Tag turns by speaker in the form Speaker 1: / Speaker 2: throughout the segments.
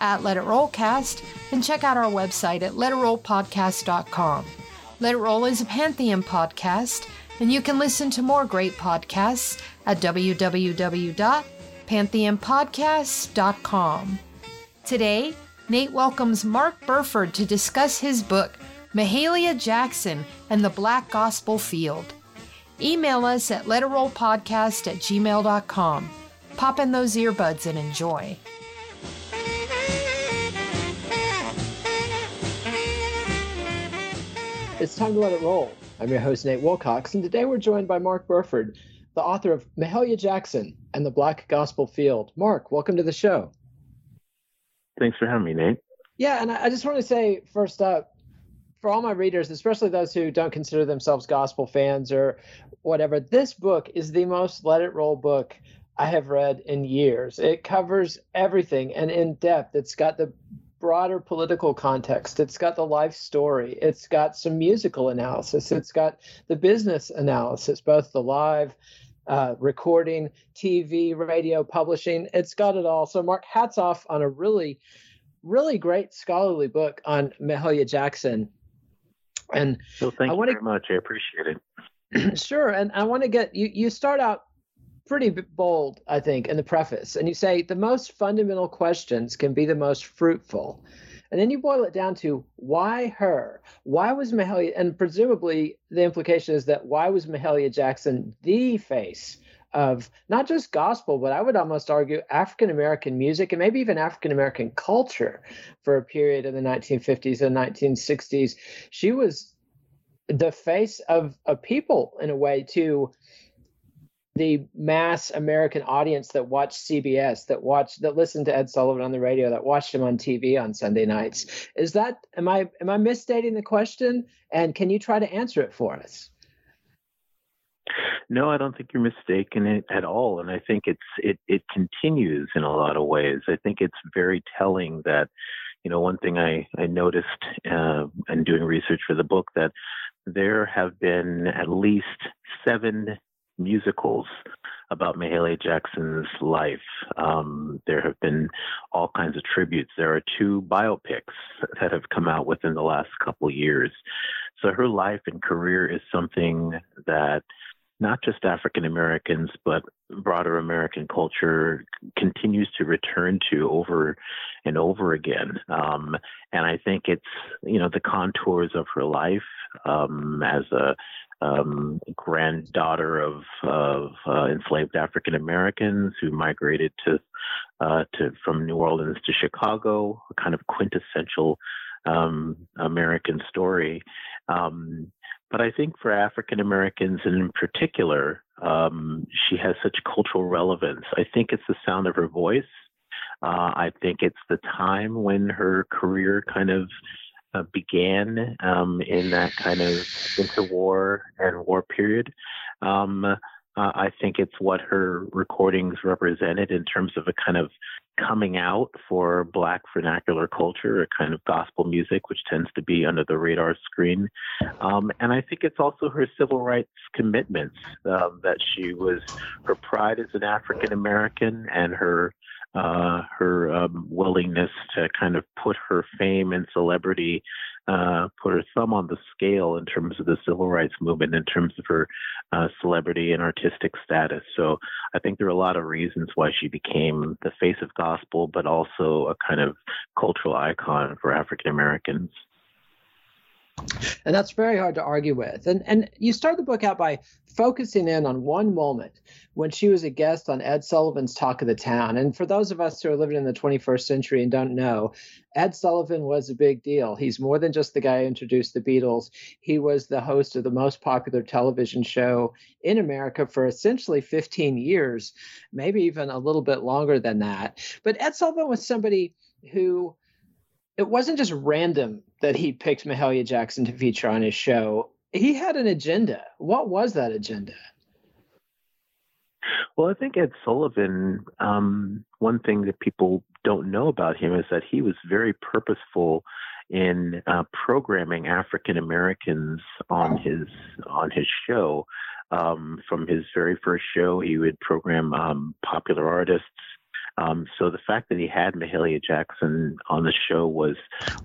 Speaker 1: at Let It Rollcast and check out our website at letitrollpodcast.com. Let It Roll is a Pantheon podcast, and you can listen to more great podcasts at www.pantheonpodcasts.com. Today, Nate welcomes Mark Burford to discuss his book, Mahalia Jackson and the Black Gospel Field. Email us at letitrollpodcast at gmail.com. Pop in those earbuds and enjoy.
Speaker 2: It's time to let it roll. I'm your host, Nate Wilcox, and today we're joined by Mark Burford, the author of Mahalia Jackson and the Black Gospel Field. Mark, welcome to the show.
Speaker 3: Thanks for having me, Nate.
Speaker 2: Yeah, and I just want to say first up, for all my readers, especially those who don't consider themselves gospel fans or whatever, this book is the most let it roll book I have read in years. It covers everything and in depth. It's got the broader political context. It's got the life story. It's got some musical analysis. It's got the business analysis, both the live uh, recording, TV, radio, publishing. It's got it all. So, Mark, hats off on a really, really great scholarly book on Mahalia Jackson.
Speaker 3: And well, thank I you very much. I appreciate
Speaker 2: it. sure. And I want to get you. You start out pretty bold, I think, in the preface. And you say the most fundamental questions can be the most fruitful. And then you boil it down to why her? Why was Mahalia? And presumably the implication is that why was Mahalia Jackson the face of not just gospel, but I would almost argue African American music and maybe even African American culture for a period in the 1950s and 1960s. She was the face of a people in a way to the mass American audience that watched CBS, that watched, that listened to Ed Sullivan on the radio, that watched him on TV on Sunday nights. Is that am I am I misstating the question? And can you try to answer it for us?
Speaker 3: No, I don't think you're mistaken at all, and I think it's it it continues in a lot of ways. I think it's very telling that you know one thing I I noticed uh, in doing research for the book that there have been at least seven musicals about Mahalia Jackson's life. Um, there have been all kinds of tributes. There are two biopics that have come out within the last couple years. So her life and career is something that not just African Americans, but broader American culture continues to return to over and over again. Um, and I think it's, you know, the contours of her life um, as a um, granddaughter of, of uh, enslaved African Americans who migrated to uh, to from New Orleans to Chicago, a kind of quintessential um, American story. Um, but I think for African Americans in particular, um, she has such cultural relevance. I think it's the sound of her voice. Uh, I think it's the time when her career kind of uh, began um, in that kind of interwar and war period. Um, uh, I think it's what her recordings represented in terms of a kind of coming out for Black vernacular culture, a kind of gospel music, which tends to be under the radar screen. Um, and I think it's also her civil rights commitments um, that she was, her pride as an African American and her uh, her um, willingness to kind of put her fame and celebrity, uh, put her thumb on the scale in terms of the civil rights movement, in terms of her uh, celebrity and artistic status. So I think there are a lot of reasons why she became the face of gospel, but also a kind of cultural icon for African Americans
Speaker 2: and that's very hard to argue with. And and you start the book out by focusing in on one moment when she was a guest on Ed Sullivan's Talk of the Town. And for those of us who are living in the 21st century and don't know, Ed Sullivan was a big deal. He's more than just the guy who introduced the Beatles. He was the host of the most popular television show in America for essentially 15 years, maybe even a little bit longer than that. But Ed Sullivan was somebody who it wasn't just random that he picked Mahalia Jackson to feature on his show. He had an agenda. What was that agenda?
Speaker 3: Well, I think Ed Sullivan, um, one thing that people don't know about him is that he was very purposeful in uh, programming African Americans on his on his show. Um, from his very first show, he would program um, popular artists um, so the fact that he had Mahalia Jackson on the show was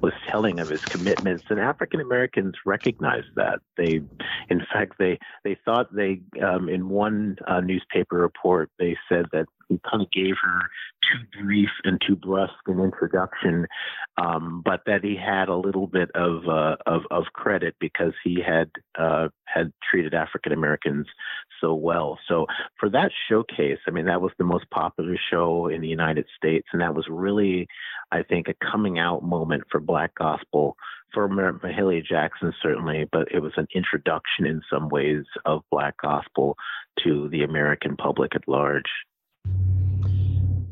Speaker 3: was telling of his commitments, and African Americans recognized that. They, in fact, they they thought they um, in one uh, newspaper report they said that he kind of gave her too brief and too brusque an introduction, um, but that he had a little bit of uh, of, of credit because he had uh, had treated African Americans so well. So for that showcase, I mean, that was the most popular show in the United States, and that was really, I think, a coming out moment for Black gospel for Mahalia Jackson certainly, but it was an introduction in some ways of Black gospel to the American public at large.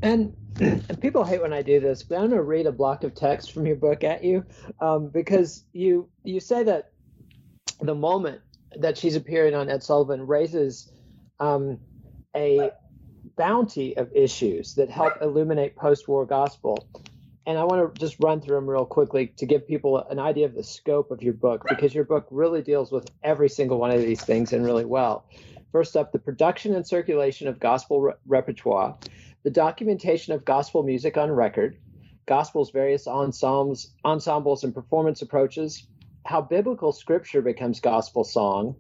Speaker 2: And, people hate when I do this, but I'm going to read a block of text from your book at you um, because you you say that the moment that she's appearing on Ed Sullivan raises um, a bounty of issues that help illuminate post-war gospel. And I want to just run through them real quickly to give people an idea of the scope of your book because your book really deals with every single one of these things and really well. First up, the production and circulation of gospel re- repertoire, the documentation of gospel music on record, gospel's various ensembles, ensembles and performance approaches, how biblical scripture becomes gospel song,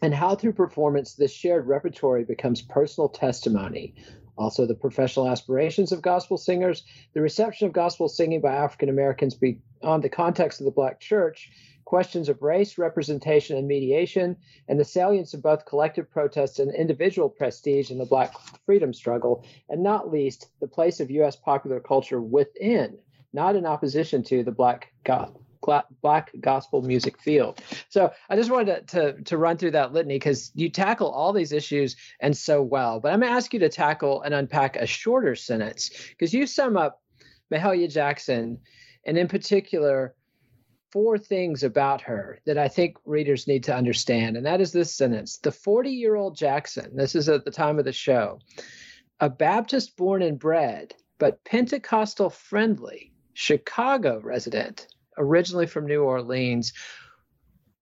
Speaker 2: and how through performance this shared repertory becomes personal testimony. Also, the professional aspirations of gospel singers, the reception of gospel singing by African Americans beyond the context of the Black church, questions of race, representation, and mediation, and the salience of both collective protest and individual prestige in the Black freedom struggle, and not least, the place of U.S. popular culture within, not in opposition to, the Black God black gospel music field. So I just wanted to, to, to run through that litany because you tackle all these issues and so well. But I'm going to ask you to tackle and unpack a shorter sentence because you sum up Mahalia Jackson and in particular four things about her that I think readers need to understand. And that is this sentence The 40 year old Jackson, this is at the time of the show, a Baptist born and bred, but Pentecostal friendly Chicago resident, originally from New Orleans.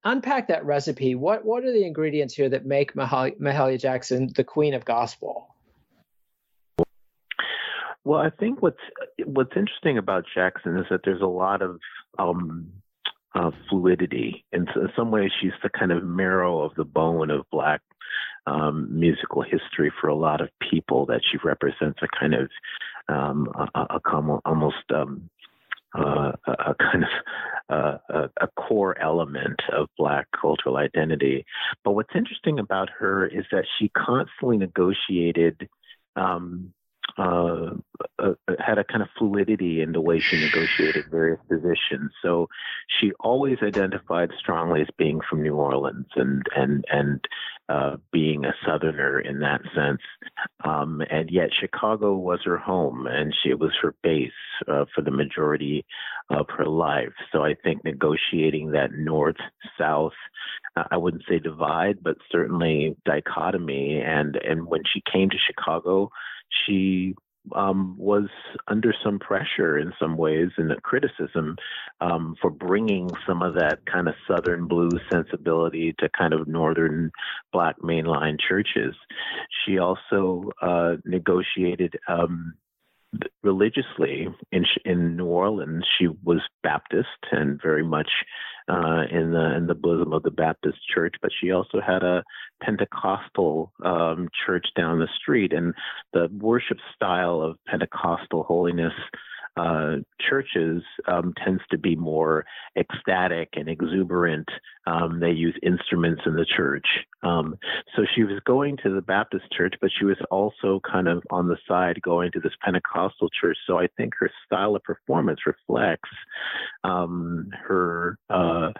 Speaker 2: Unpack that recipe. What what are the ingredients here that make Mahalia Jackson the queen of gospel?
Speaker 3: Well, I think what's what's interesting about Jackson is that there's a lot of um, uh, fluidity. In, in some ways, she's the kind of marrow of the bone of Black um, musical history for a lot of people. That she represents a kind of um, a, a, a, almost um, uh, a, kind of uh, a, a, core element of Black cultural identity. But what's interesting about her is that she constantly negotiated um, uh, uh, had a kind of fluidity in the way she negotiated various positions. So she always identified strongly as being from New Orleans and and and uh, being a Southerner in that sense. Um, and yet Chicago was her home, and she was her base uh, for the majority of her life. So I think negotiating that North South. I wouldn't say divide, but certainly dichotomy. And and when she came to Chicago, she um, was under some pressure in some ways and criticism um, for bringing some of that kind of Southern blues sensibility to kind of Northern Black mainline churches. She also uh, negotiated um, religiously in in New Orleans. She was Baptist and very much uh, in the in the bosom of the Baptist Church, but she also had a Pentecostal um, church down the street, and the worship style of Pentecostal holiness uh, churches um, tends to be more ecstatic and exuberant. Um, they use instruments in the church. Um, so she was going to the Baptist church, but she was also kind of on the side going to this Pentecostal church. So I think her style of performance reflects um, her uh,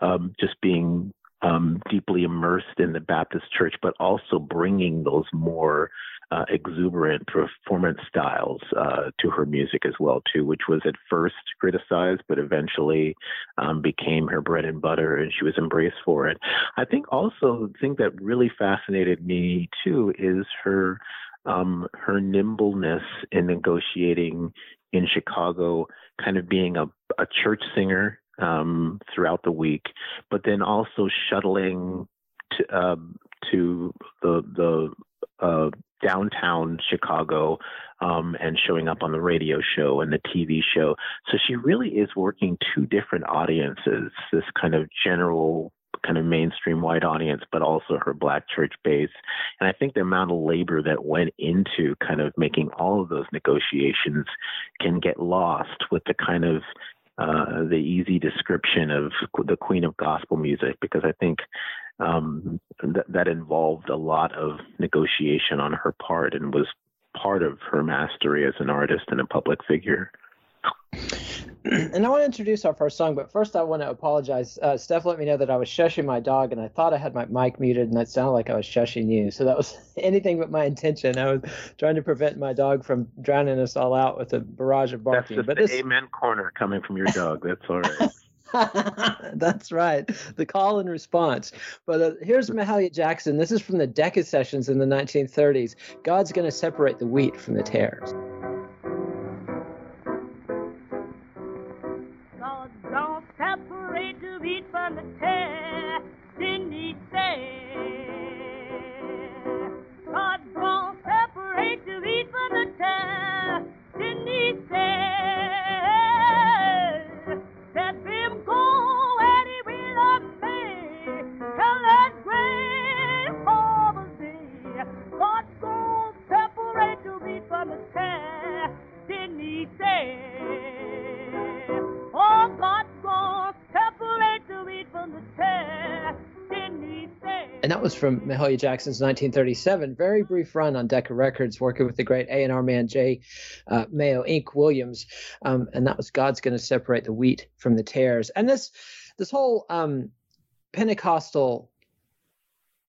Speaker 3: um, just being um, deeply immersed in the Baptist church, but also bringing those more uh, exuberant performance styles uh, to her music as well too, which was at first criticized, but eventually um, became her bread and butter, and she was embraced for it. I think also the thing that really fascinated me too is her um, her nimbleness in negotiating in Chicago, kind of being a, a church singer um, throughout the week, but then also shuttling to, um, to the the uh, downtown Chicago um, and showing up on the radio show and the TV show. So she really is working two different audiences. This kind of general kind of mainstream white audience, but also her black church base. And I think the amount of labor that went into kind of making all of those negotiations can get lost with the kind of uh, the easy description of the queen of gospel music because I think um, th- that involved a lot of negotiation on her part and was part of her mastery as an artist and a public figure.
Speaker 2: and I want to introduce our first song, but first I want to apologize. Uh, Steph let me know that I was shushing my dog, and I thought I had my mic muted, and it sounded like I was shushing you. So that was anything but my intention. I was trying to prevent my dog from drowning us all out with a barrage of barking.
Speaker 3: That's just
Speaker 2: but
Speaker 3: the
Speaker 2: this...
Speaker 3: amen corner coming from your dog. That's all right.
Speaker 2: That's right. The call and response. But uh, here's Mahalia Jackson. This is from the Decca sessions in the 1930s. God's going to separate the wheat from the tares. And that was from Mahalia Jackson's 1937. Very brief run on Decca Records, working with the great A&R man J. Uh, Mayo Ink Williams, um, and that was God's going to separate the wheat from the tares. And this this whole um, Pentecostal.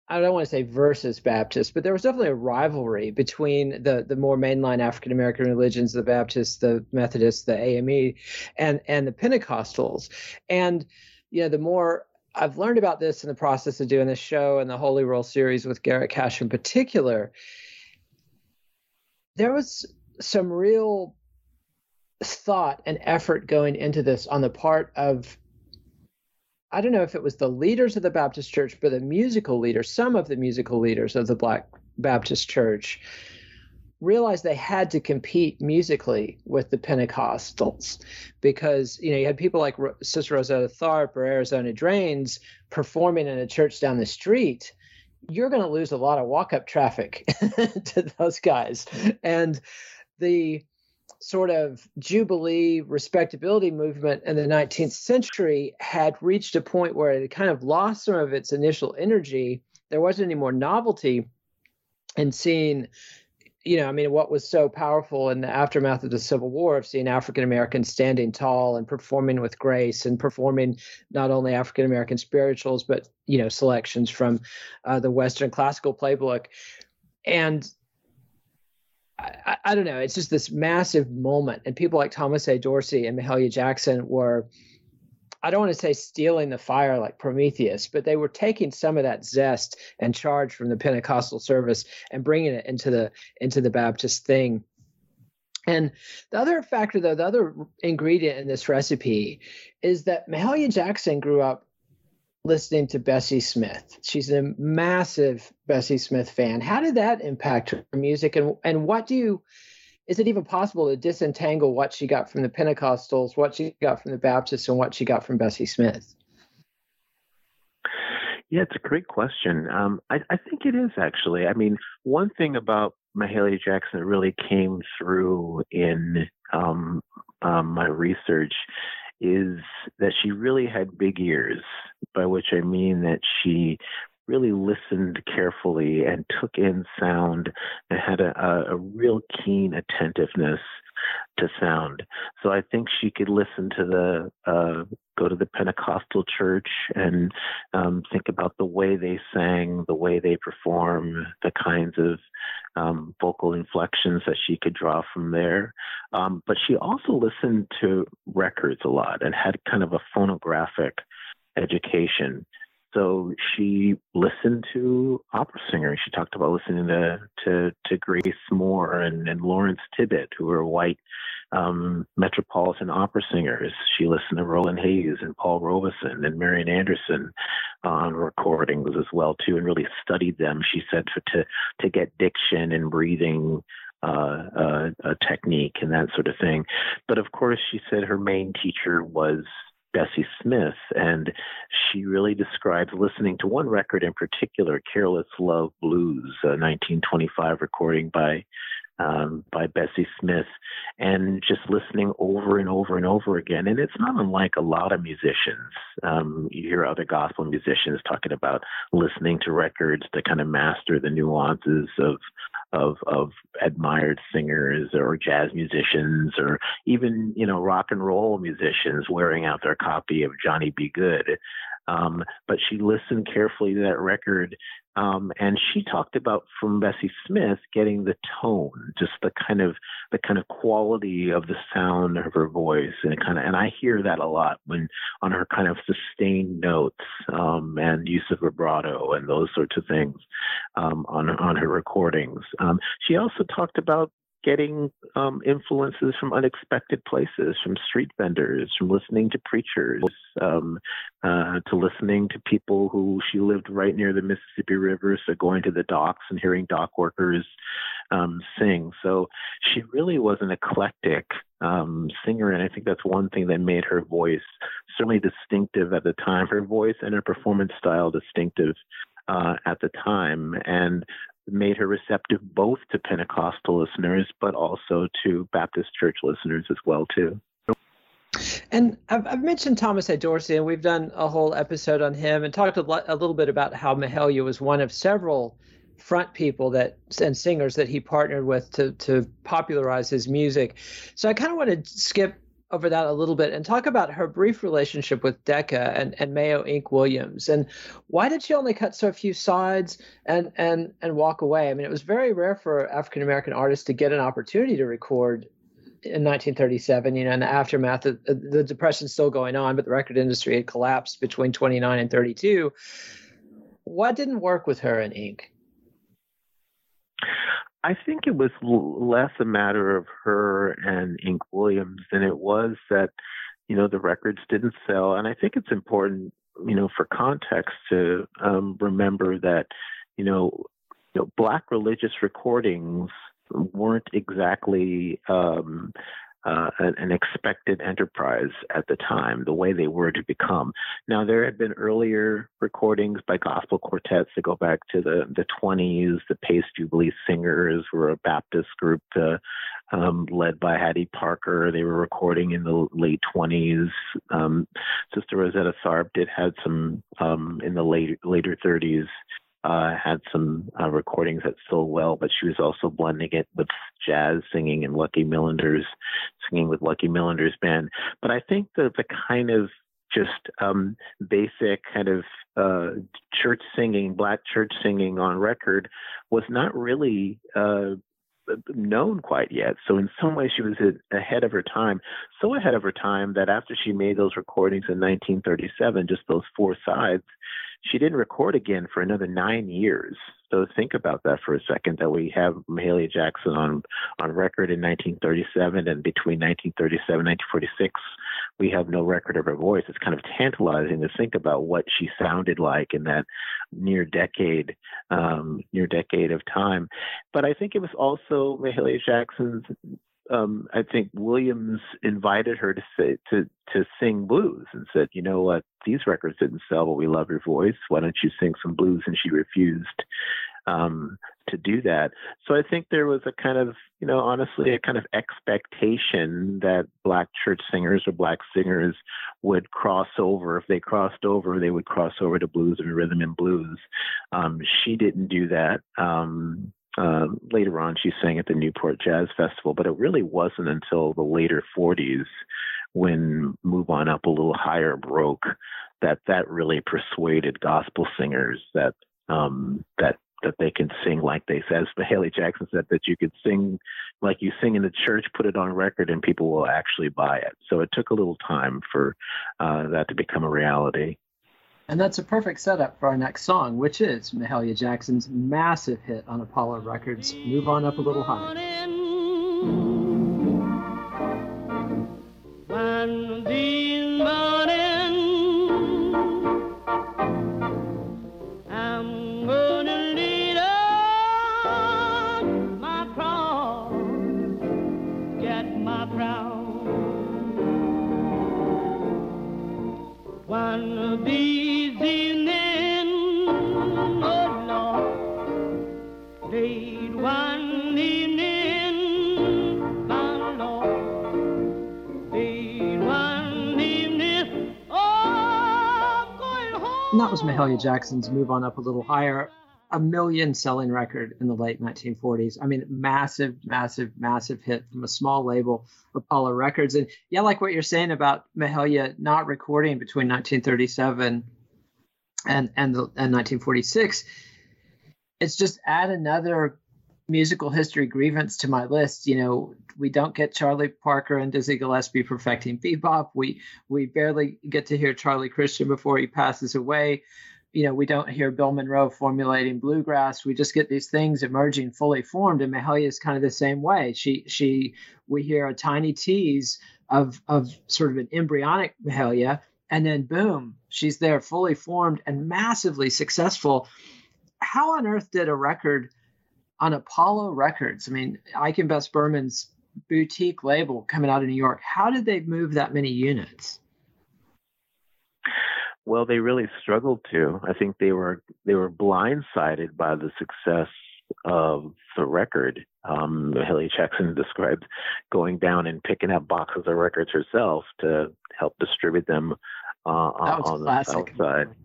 Speaker 2: I don't want to say versus Baptist, but there was definitely a rivalry between the the more mainline African American religions, the Baptists, the Methodists, the AME, and and the Pentecostals. And you know, the more I've learned about this in the process of doing this show and the Holy Roll series with Garrett Cash in particular. There was some real thought and effort going into this on the part of I don't know if it was the leaders of the Baptist church, but the musical leaders, some of the musical leaders of the Black Baptist church realized they had to compete musically with the Pentecostals because you know you had people like Sister Rosetta Tharpe or Arizona Dranes performing in a church down the street. You're going to lose a lot of walk-up traffic to those guys, and the sort of jubilee respectability movement in the 19th century had reached a point where it kind of lost some of its initial energy. There wasn't any more novelty in seeing you know, I mean, what was so powerful in the aftermath of the Civil War of seeing African Americans standing tall and performing with grace and performing not only African American spirituals, but, you know, selections from uh, the Western classical playbook. And I, I, don't know, it's just this massive moment. And people like Thomas A. Dorsey and Mahalia Jackson were I don't want to say stealing the fire like Prometheus, but they were taking some of that zest and charge from the Pentecostal service and bringing it into the into the Baptist thing. And the other factor, though, the other ingredient in this recipe is that Mahalia Jackson grew up listening to Bessie Smith. She's a massive Bessie Smith fan. How did that impact her music, and and what do you is it even possible to disentangle what she got from the Pentecostals, what she got from the Baptists, and what she got from Bessie Smith?
Speaker 3: Yeah, it's a great question. Um, I, I, think it is actually. I mean, one thing about Mahalia Jackson that really came through in um, um, my research is that she really had big ears, by which I mean that she really listened carefully and took in sound and had a, a, real keen attentiveness to sound. So I think she could listen to the uh, go to the Pentecostal church and um, think about the way they sang, the way they perform, the kinds of um, vocal inflections that she could draw from there. Um, but she also listened to records a lot and had kind of a phonographic education. So she listened to opera singers. She talked about listening to to, to Grace Moore and, and Lawrence Tibbett, who were white um, metropolitan opera singers. She listened to Roland Hayes and Paul Robeson and Marian Anderson on recordings as well too, and really studied them. She said for, to to get diction and breathing uh, uh, technique and that sort of thing. But of course, she said her main teacher was Bessie Smith, and she really describes listening to one record in particular, "Careless Love Blues," uh, a 1925 recording by um, by Bessie Smith, and just listening over and over and over again. And it's not unlike a lot of musicians. Um, you hear other gospel musicians talking about listening to records to kind of master the nuances of of of admired singers or jazz musicians or even you know rock and roll musicians wearing out their copy of Johnny B. Goode. Um, but she listened carefully to that record um, and she talked about from Bessie Smith getting the tone, just the kind of the kind of quality of the sound of her voice, and kind of and I hear that a lot when on her kind of sustained notes um, and use of vibrato and those sorts of things um, on on her recordings. Um, she also talked about getting um, influences from unexpected places, from street vendors, from listening to preachers, um, uh, to listening to people who she lived right near the Mississippi River, so going to the docks and hearing dock workers um, sing. So she really was an eclectic um, singer, and I think that's one thing that made her voice certainly distinctive at the time. Her voice and her performance style distinctive uh, at the time. And made her receptive both to Pentecostal listeners, but also to Baptist church listeners as well too.
Speaker 2: And I've, I've mentioned Thomas A. Dorsey, and we've done a whole episode on him and talked a, a little bit about how Mahalia was one of several front people that and singers that he partnered with to to popularize his music. So I kind of want to skip over that a little bit and talk about her brief relationship with Decca and, and Mayo Ink Williams and why did she only cut so few sides and and and walk away? I mean, it was very rare for African American artists to get an opportunity to record in 1937. You know, in the aftermath, of, the depression still going on, but the record industry had collapsed between 29 and 32. What didn't work with her in Ink?
Speaker 3: I think it was less a matter of her and Ink Williams than it was that, you know, the records didn't sell. And I think it's important, you know, for context to um, remember that, you know, you know, black religious recordings weren't exactly um, uh, an, an, expected enterprise at the time, the way they were to become. Now, there had been earlier recordings by gospel quartets that go back to the, the 20s. The Pace Jubilee Singers were a Baptist group uh, um, led by Hattie Parker. They were recording in the late 20s. Um, Sister Rosetta Tharpe did had some um, in the late, later 30s uh, had some uh, recordings that sold well, but she was also blending it with jazz singing and Lucky Millinder's singing with Lucky Millinder's band. But I think that the kind of just um, basic kind of uh, church singing, black church singing on record was not really uh, known quite yet. So in some ways, she was ahead of her time. So ahead of her time that after she made those recordings in 1937, just those four sides, she didn't record again for another nine years. So think about that for a second. That we have Mahalia Jackson on on record in 1937, and between 1937 and 1946, we have no record of her voice. It's kind of tantalizing to think about what she sounded like in that near decade, um, near decade of time. But I think it was also Mahalia Jackson's um, I think Williams invited her to say to to sing blues and said, you know what, these records didn't sell, but we love your voice. Why don't you sing some blues? And she refused um, to do that. So I think there was a kind of, you know, honestly, a kind of expectation that black church singers or black singers would cross over. If they crossed over, they would cross over to blues and rhythm and blues. Um, she didn't do that. Um, uh, later on, she sang at the Newport Jazz Festival, but it really wasn't until the later 40s when Move On Up a Little Higher broke that that really persuaded gospel singers that um, that that they can sing like they said. As Mahalia Jackson said that you could sing like you sing in the church, put it on record, and people will actually buy it. So it took a little time for uh, that to become a reality.
Speaker 2: And that's a perfect setup for our next song, which is Mahalia Jackson's massive hit on Apollo Records, Move On Up a Little Higher. Was Mahalia Jackson's Move On Up a Little Higher, a million selling record in the late 1940s. I mean, massive, massive, massive hit from a small label, Apollo Records. And yeah, like what you're saying about Mahalia not recording between 1937 and and, the, and 1946, it's just add another musical history grievance to my list. You know, we don't get Charlie Parker and Dizzy Gillespie perfecting bebop. We we barely get to hear Charlie Christian before he passes away. You know, we don't hear Bill Monroe formulating bluegrass. We just get these things emerging fully formed. And Mahalia is kind of the same way. She she we hear a tiny tease of of sort of an embryonic Mahalia, and then boom, she's there fully formed and massively successful. How on earth did a record on Apollo Records. I mean, Ike and Bess Berman's boutique label coming out of New York. How did they move that many units?
Speaker 3: Well, they really struggled to. I think they were they were blindsided by the success of the record. Um, Mahalia Jackson described going down and picking up boxes of records herself to help distribute them uh, on the south side.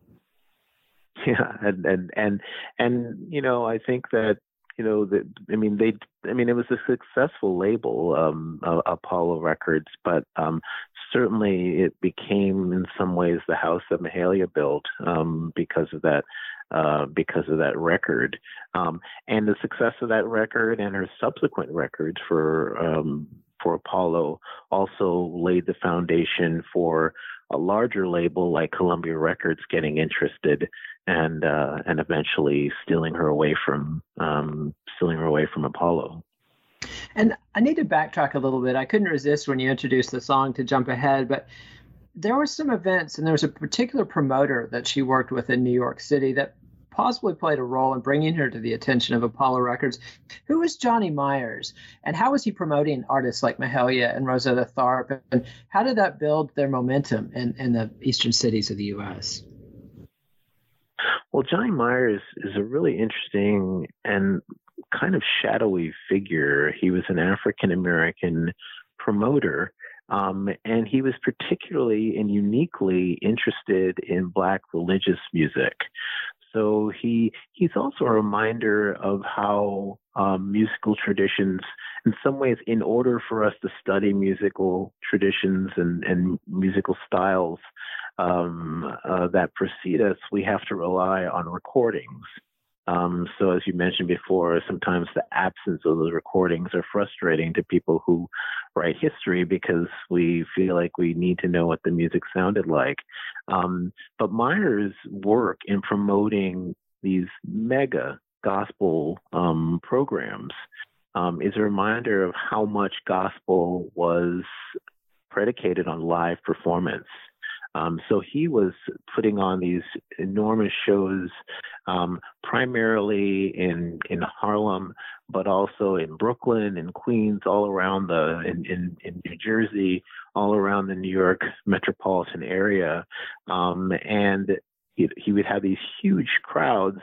Speaker 3: Yeah, and and and and you know, I think that you know i mean they i mean it was a successful label um apollo records but um certainly it became in some ways the house that mahalia built um because of that uh, because of that record, um, and the success of that record and her subsequent records for um, for Apollo also laid the foundation for a larger label like Columbia Records getting interested and uh, and eventually stealing her away from um, stealing her away from Apollo.
Speaker 2: And I need to backtrack a little bit. I couldn't resist when you introduced the song to jump ahead, but there were some events and there was a particular promoter that she worked with in New York City that possibly played a role in bringing her to the attention of Apollo Records. Who was Johnny Myers, and how was he promoting artists like Mahalia and Rosetta Tharpe, and how did that build their momentum in, in the eastern cities of the U.S.?
Speaker 3: Well, Johnny Myers is a really interesting and kind of shadowy figure. He was an African American promoter. Um, and he was particularly and uniquely interested in Black religious music. So he he's also a reminder of how um, musical traditions, in some ways, in order for us to study musical traditions and, and musical styles, um, uh, that precede us, we have to rely on recordings. Um, so, as you mentioned before, sometimes the absence of those recordings are frustrating to people who write history because we feel like we need to know what the music sounded like. Um, but Myers' work in promoting these mega gospel um, programs um, is a reminder of how much gospel was predicated on live performance. Um, so he was putting on these enormous shows, um, primarily in in Harlem, but also in Brooklyn and Queens, all around the in, in, in New Jersey, all around the New York metropolitan area, um, and he, he would have these huge crowds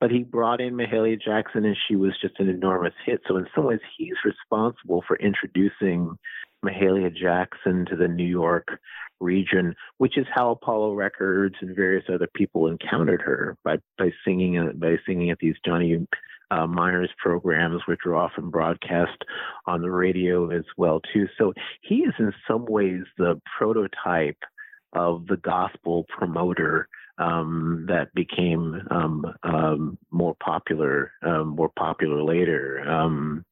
Speaker 3: but he brought in Mahalia Jackson, and she was just an enormous hit. So in some ways, he's responsible for introducing Mahalia Jackson to the New York region, which is how Apollo Records and various other people encountered her by by singing by singing at these Johnny uh, Myers programs, which are often broadcast on the radio as well too. So he is in some ways the prototype of the gospel promoter um, that became um, um, more popular, um, more popular later. Um,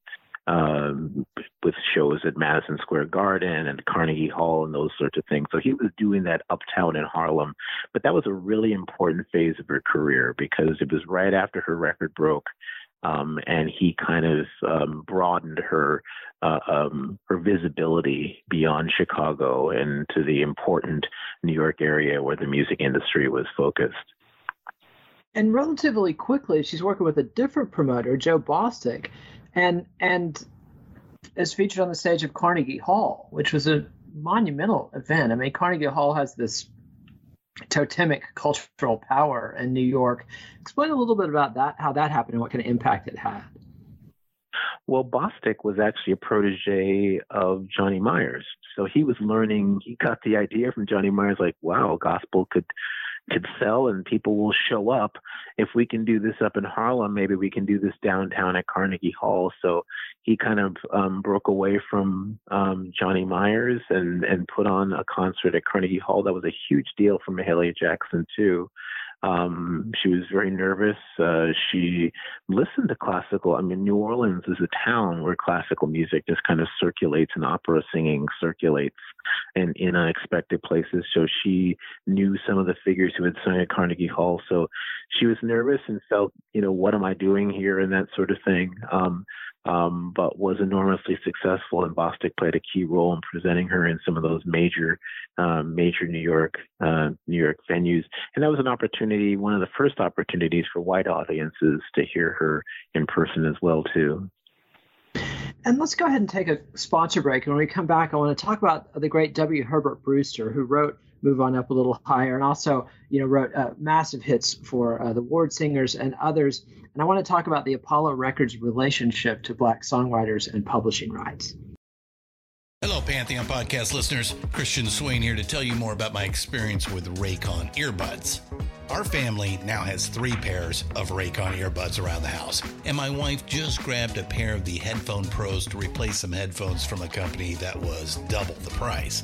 Speaker 3: um, with shows at Madison Square Garden and Carnegie Hall and those sorts of things. So he was doing that uptown in Harlem. But that was a really important phase of her career because it was right after her record broke. Um, and he kind of um, broadened her uh, um, her visibility beyond Chicago and to the important New York area where the music industry was focused.
Speaker 2: And relatively quickly, she's working with a different promoter, Joe Bostic, and and is featured on the stage of Carnegie Hall, which was a monumental event. I mean, Carnegie Hall has this totemic cultural power in New York. Explain a little bit about that, how that happened, and what kind of impact it had.
Speaker 3: Well, Bostic was actually a protege of Johnny Myers. So he was learning, he got the idea from Johnny Myers, like, wow, gospel could could sell and people will show up. If we can do this up in Harlem, maybe we can do this downtown at Carnegie Hall. So he kind of um, broke away from um, Johnny Myers and, and put on a concert at Carnegie Hall. That was a huge deal for Mahalia Jackson, too. Um, she was very nervous. Uh, she listened to classical. I mean, New Orleans is a town where classical music just kind of circulates and opera singing circulates in, in unexpected places. So she knew some of the figures who had sung at Carnegie Hall. So she was nervous and felt, you know, what am I doing here and that sort of thing. Um, um, but was enormously successful. And Bostic played a key role in presenting her in some of those major, um, major New York, uh, New York venues. And that was an opportunity, one of the first opportunities for white audiences to hear her in person as well, too.
Speaker 2: And let's go ahead and take a sponsor break. And when we come back, I want to talk about the great W. Herbert Brewster, who wrote "Move On Up a Little Higher" and also, you know, wrote uh, massive hits for uh, the Ward Singers and others. And I want to talk about the Apollo Records relationship to Black songwriters and publishing rights.
Speaker 4: Hello, Pantheon podcast listeners. Christian Swain here to tell you more about my experience with Raycon earbuds. Our family now has three pairs of Raycon earbuds around the house, and my wife just grabbed a pair of the Headphone Pros to replace some headphones from a company that was double the price.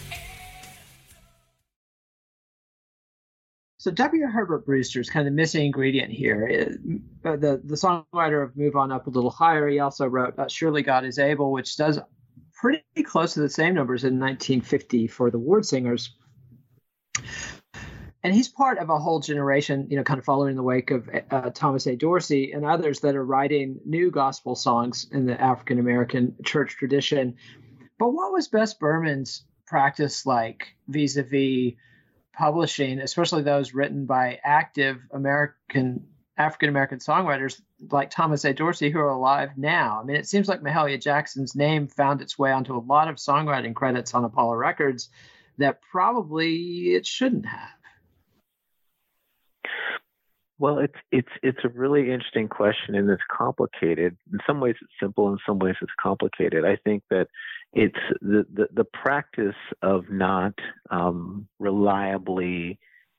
Speaker 2: So W. Herbert Brewster is kind of the missing ingredient here. It, uh, the the songwriter of "Move On Up a Little Higher." He also wrote uh, "Surely God Is Able," which does pretty close to the same numbers in 1950 for the Ward Singers. And he's part of a whole generation, you know, kind of following the wake of uh, Thomas A. Dorsey and others that are writing new gospel songs in the African American church tradition. But what was Bess Berman's practice like vis a vis publishing, especially those written by active American African American songwriters like Thomas A. Dorsey who are alive now. I mean, it seems like Mahalia Jackson's name found its way onto a lot of songwriting credits on Apollo Records that probably it shouldn't have.
Speaker 3: Well, it's it's it's a really interesting question, and it's complicated. In some ways, it's simple. In some ways, it's complicated. I think that it's the the, the practice of not um, reliably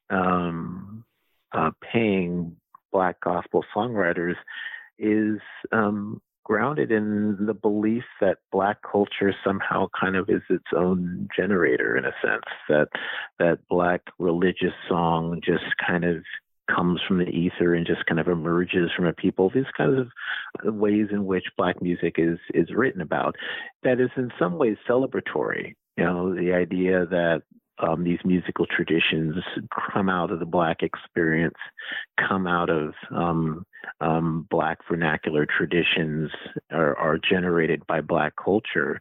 Speaker 3: um, uh, paying black gospel songwriters is um, grounded in the belief that black culture somehow kind of is its own generator in a sense that that black religious song just kind of comes from the ether and just kind of emerges from a people. These kinds of ways in which black music is is written about that is in some ways celebratory. You know, the idea that um, these musical traditions come out of the black experience, come out of um, um, black vernacular traditions, are, are, generated by black culture,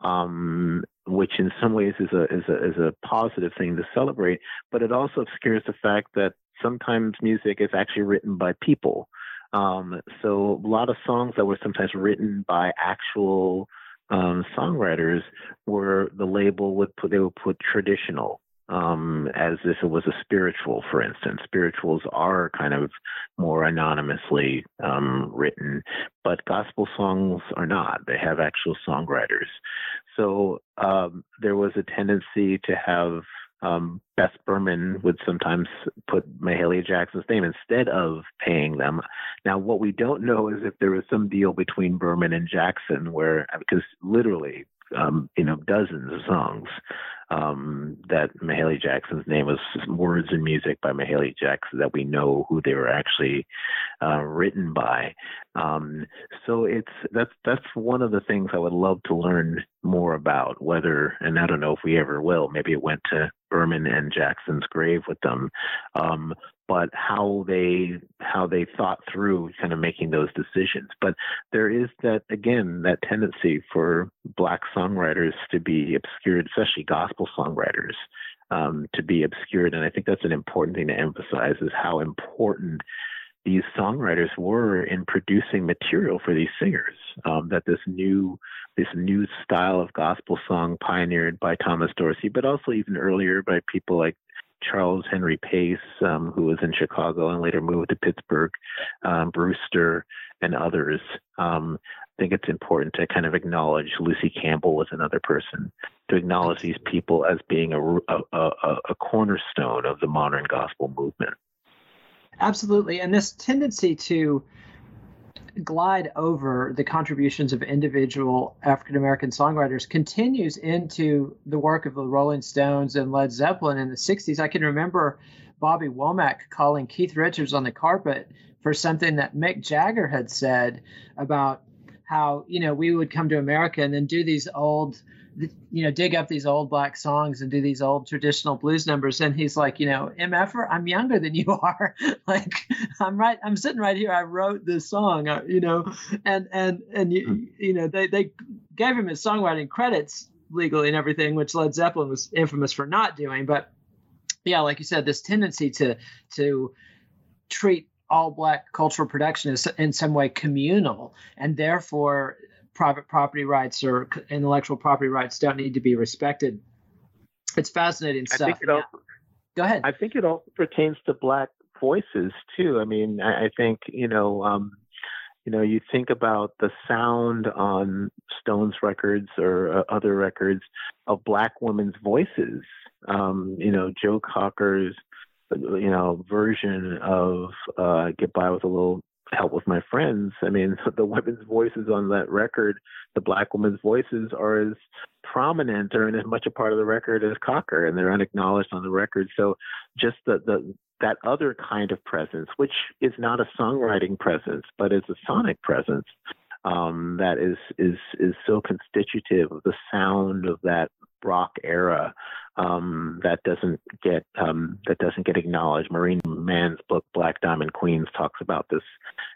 Speaker 3: um, which in some ways is a, is a is a positive thing to celebrate. But it also obscures the fact that sometimes music is actually written by people. Um, so a lot of songs that were sometimes written by actual um, songwriters were the label would put they would put traditional um, as if it was a spiritual, for instance. Spirituals are kind of more anonymously um, written, but gospel songs are not. They have actual songwriters. So um, there was a tendency to have um, Bess Berman would sometimes put Mahalia Jackson's name instead of paying them. Now, what we don't know is if there was some deal between Berman and Jackson where, because literally, um, you know, dozens of songs um, that Mahalia Jackson's name was words and music by Mahalia Jackson that we know who they were actually uh, written by. Um, so it's that's that's one of the things I would love to learn more about. Whether and I don't know if we ever will. Maybe it went to Berman and Jackson's grave with them. Um, but how they how they thought through kind of making those decisions. But there is that again that tendency for black songwriters to be obscured, especially gospel songwriters, um, to be obscured. And I think that's an important thing to emphasize is how important these songwriters were in producing material for these singers. Um, that this new this new style of gospel song pioneered by Thomas Dorsey, but also even earlier by people like Charles Henry Pace, um, who was in Chicago and later moved to Pittsburgh, um, Brewster, and others. Um, think it's important to kind of acknowledge Lucie Campbell was another person to acknowledge these people as being a, a, a, a cornerstone of the modern gospel movement.
Speaker 2: Absolutely, and this tendency to glide over the contributions of individual African American songwriters continues into the work of the Rolling Stones and Led Zeppelin in the 60s. I can remember Bobby Womack calling Keith Richards on the carpet for something that Mick Jagger had said about how, you know, we would come to America and then do these old you know, dig up these old black songs and do these old traditional blues numbers. And he's like, you know, MFer, I'm younger than you are. like, I'm right, I'm sitting right here. I wrote this song, uh, you know, and, and, and, you, hmm. you know, they, they gave him his songwriting credits legally and everything, which Led Zeppelin was infamous for not doing. But yeah, like you said, this tendency to, to treat all black cultural production is in some way communal and therefore private property rights or intellectual property rights don't need to be respected. It's fascinating stuff. I think it also, yeah. Go ahead.
Speaker 3: I think it also pertains to black voices too. I mean, I, I think you know, um, you know, you think about the sound on Stones records or uh, other records of black women's voices. Um, you know, Joe Cocker's, you know, version of uh, "Get By with a Little Help with My Friends." I mean, the women's voices on that record, the black women's voices, are as prominent or in as much a part of the record as Cocker, and they're unacknowledged on the record. So, just the the that other kind of presence, which is not a songwriting presence, but is a sonic presence um, that is is is so constitutive of the sound of that rock era um, that doesn't get um, that doesn't get acknowledged. Maureen Mahon's book Black Diamond Queens talks about this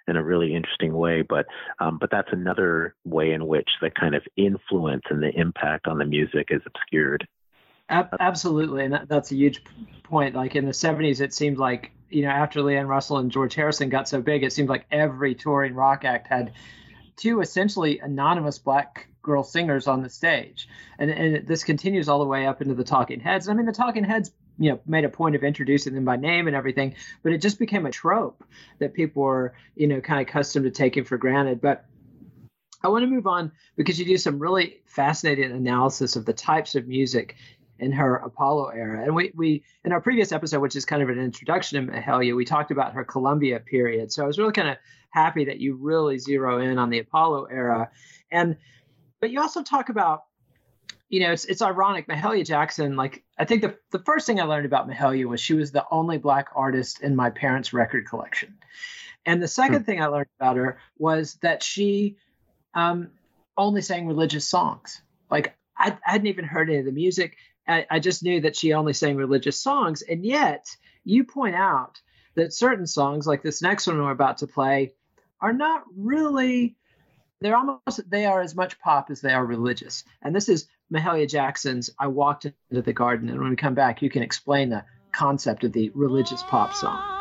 Speaker 3: in a really interesting way, but um, but that's another way in which the kind of influence and the impact on the music is obscured.
Speaker 2: Absolutely, and that, that's a huge point. Like in the '70s, it seemed like you know after Leon Russell and George Harrison got so big, it seemed like every touring rock act had two essentially anonymous black girl singers on the stage, and and this continues all the way up into the Talking Heads. I mean, the Talking Heads you know made a point of introducing them by name and everything but it just became a trope that people were you know kind of accustomed to taking for granted but I want to move on because you do some really fascinating analysis of the types of music in her Apollo era. And we, we in our previous episode, which is kind of an introduction to Mahalia, we talked about her Columbia period. So I was really kind of happy that you really zero in on the Apollo era. And but you also talk about, you know, it's it's ironic, Mahalia Jackson, like I think the the first thing I learned about Mahalia was she was the only black artist in my parents' record collection. And the second hmm. thing I learned about her was that she um, only sang religious songs. Like I, I hadn't even heard any of the music. I, I just knew that she only sang religious songs. And yet, you point out that certain songs, like this next one we're about to play, are not really they're almost they are as much pop as they are religious. And this is Mahalia Jackson's I Walked into the Garden. And when we come back, you can explain the concept of the religious pop song.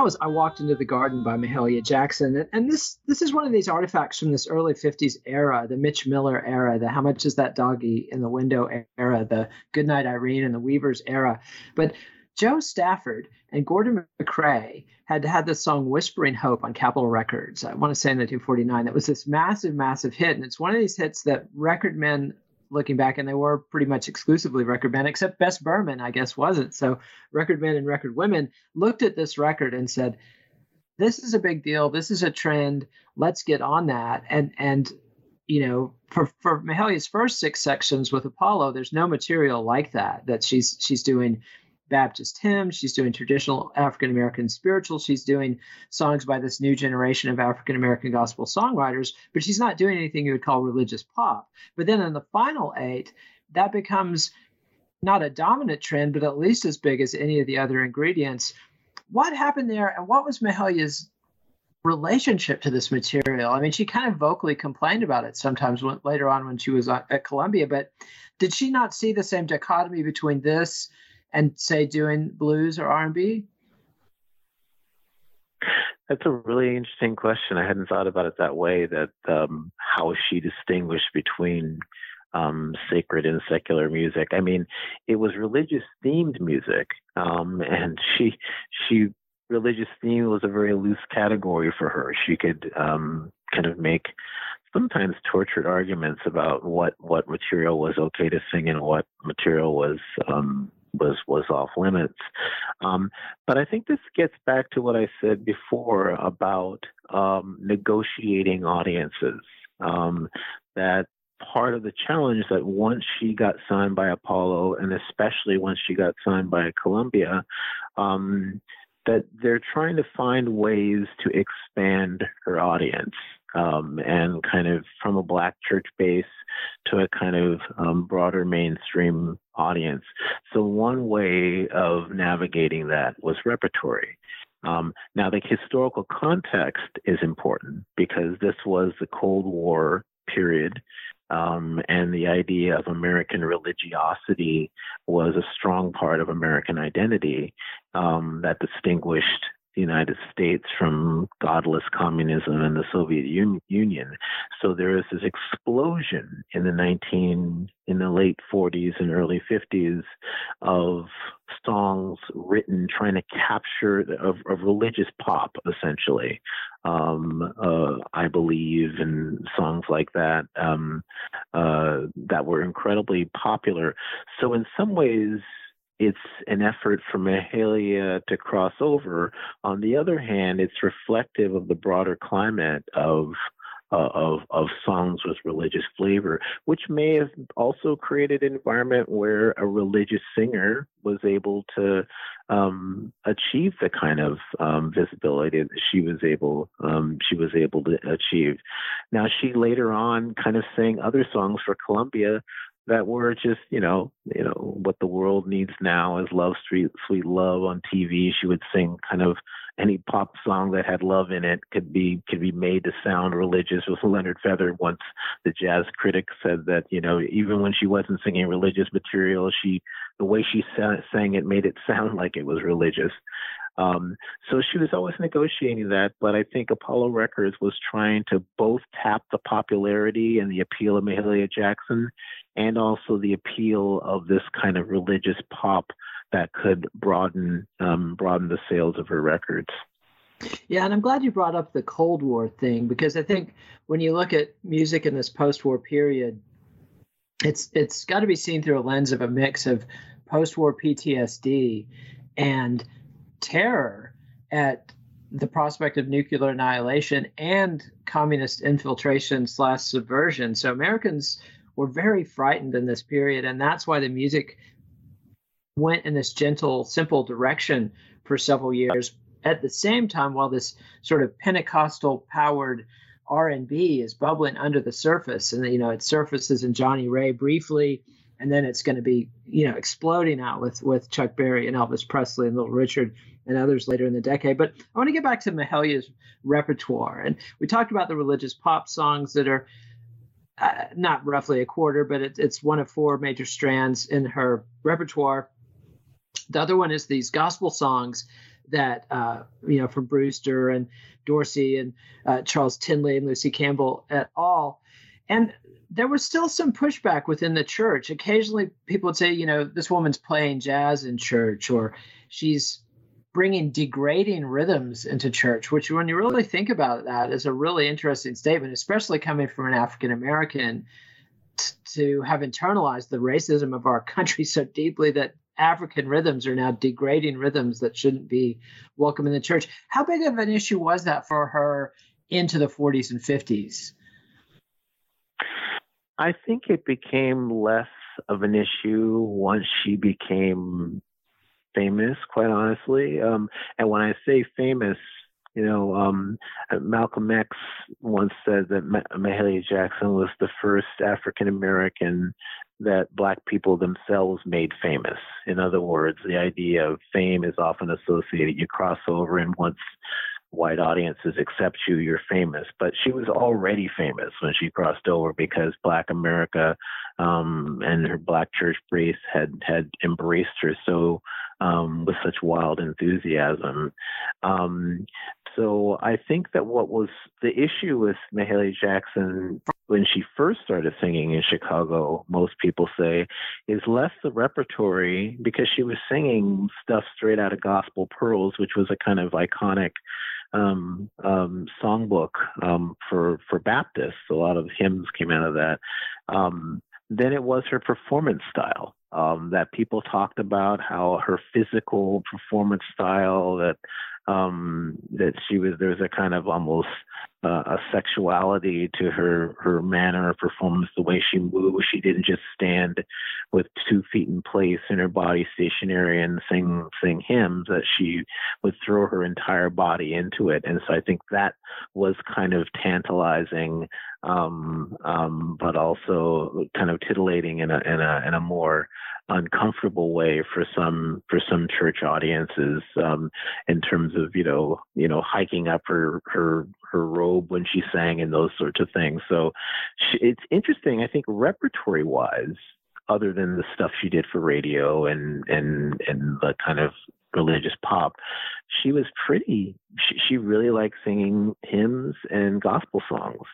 Speaker 2: That was I Walked Into the Garden by Mahalia Jackson. And, and, this this is one of these artifacts from this early 50s era, the Mitch Miller era, the How Much Is That Doggy in the Window era, the Goodnight Irene and the Weavers era. But Jo Stafford and Gordon MacRae had had this song Whispering Hope on Capitol Records. I want to say in 1949. That was this massive, massive hit. And it's one of these hits that record men looking back, and they were pretty much exclusively record men, except Bess Berman, I guess, wasn't. So record men and record women looked at this record and said, "This is a big deal. This is a trend. Let's get on that." And and you know, for for Mahalia's first six sections with Apollo, there's no material like that that she's she's doing Baptist hymns. She's doing traditional African American spirituals. She's doing songs by this new generation of African American gospel songwriters, but she's not doing anything you would call religious pop. But then in the final eight, that becomes not a dominant trend, but at least as big as any of the other ingredients. What happened there, and what was Mahalia's relationship to this material? I mean, she kind of vocally complained about it sometimes when, later on when she was uh, at Columbia, but did she not see the same dichotomy between this and say doing blues or R&B?
Speaker 3: That's a really interesting question. I hadn't thought about it that way. That um, how she distinguished between um, sacred and secular music. I mean, it was religious themed music, um, and she she religious theme was a very loose category for her. She could um, kind of make sometimes tortured arguments about what what material was okay to sing and what material was um, was was off limits. Um, but I think this gets back to what I said before about um, negotiating audiences. Um, that part of the challenge that once she got signed by Apollo, and especially once she got signed by Columbia, um, that they're trying to find ways to expand her audience. Um, and kind of from a black church base to a kind of um, broader mainstream audience. So, one way of navigating that was repertory. Um, now, the historical context is important because this was the Cold War period. Um, and the idea of American religiosity was a strong part of American identity um, that distinguished the United States from godless communism and the Soviet Un- Union. So there is this explosion in the 19 in the late 40s and early 50s of songs written trying to capture of, of religious pop essentially um, uh, i believe and songs like that um, uh, that were incredibly popular so in some ways it's an effort for Mahalia to cross over. On the other hand, it's reflective of the broader climate of uh, of of songs with religious flavor, which may have also created an environment where a religious singer was able to um, achieve the kind of um, visibility that she was able um, she was able to achieve. Now she later on kind of sang other songs for Columbia that were just you know you know what the world needs now is love sweet sweet love on tv she would sing kind of any pop song that had love in it could be could be made to sound religious. With leonard feather once. The jazz critic said that you know even when she wasn't singing religious material she the way she sang it made it sound like it was religious um, so she was always negotiating that, but I think Apollo Records was trying to both tap the popularity and the appeal of Mahalia Jackson and also the appeal of this kind of religious pop that could broaden um, broaden the sales of her records.
Speaker 2: Yeah, and I'm glad you brought up the Cold War thing because I think when you look at music in this post-war period, it's it's got to be seen through a lens of a mix of post-war PTSD and terror at the prospect of nuclear annihilation and communist infiltration slash subversion. So Americans were very frightened in this period, and that's why the music went in this gentle, simple direction for several years. At the same time, while this sort of Pentecostal powered R&B is bubbling under the surface, and you know it surfaces in Johnnie Ray briefly, and then it's going to be you know exploding out with with Chuck Berry and Elvis Presley and Little Richard and others later in the decade. But I want to get back to Mahalia's repertoire, and we talked about the religious pop songs that are uh, not roughly a quarter, but it, it's one of four major strands in her repertoire. The other one is these gospel songs that uh, you know from Brewster and Dorsey and uh, Charles Tindley and Lucie Campbell et al. And there was still some pushback within the church. Occasionally, people would say, you know, this woman's playing jazz in church, or she's bringing degrading rhythms into church, which, when you really think about that, is a really interesting statement, especially coming from an African American t- to have internalized the racism of our country so deeply that African rhythms are now degrading rhythms that shouldn't be welcome in the church. How big of an issue was that for her into the 40s and 50s?
Speaker 3: I think it became less of an issue once she became famous, quite honestly. Um, and when I say famous, you know, um, Malcolm X once said that Mahalia Jackson was the first African American that black people themselves made famous. In other words, the idea of fame is often associated. You cross over, and once white audiences accept you, you're famous. But she was already famous when she crossed over because Black America um, and her Black church base had had embraced her so um, with such wild enthusiasm. Um, so I think that what was the issue with Mahalia Jackson when she first started singing in Chicago, most people say, is less the repertory because she was singing stuff straight out of Gospel Pearls, which was a kind of iconic um, um, songbook um, for for Baptists. A lot of hymns came out of that. Um, then it was her performance style um, that people talked about how her physical performance style that um, that she was there was a kind of almost uh, a sexuality to her her manner of performance, the way she moved. She didn't just stand with two feet in place and her body stationary and sing sing hymns. That she would throw her entire body into it, and so I think that was kind of tantalizing, um, um, but also kind of titillating in a in a in a more uncomfortable way for some for some church audiences um, in terms of you know you know hiking up her her her robe when she sang and those sorts of things. So she, it's interesting. I think repertory wise, other than the stuff she did for radio and and and the kind of religious pop, she was pretty. She, she really liked singing hymns and gospel songs.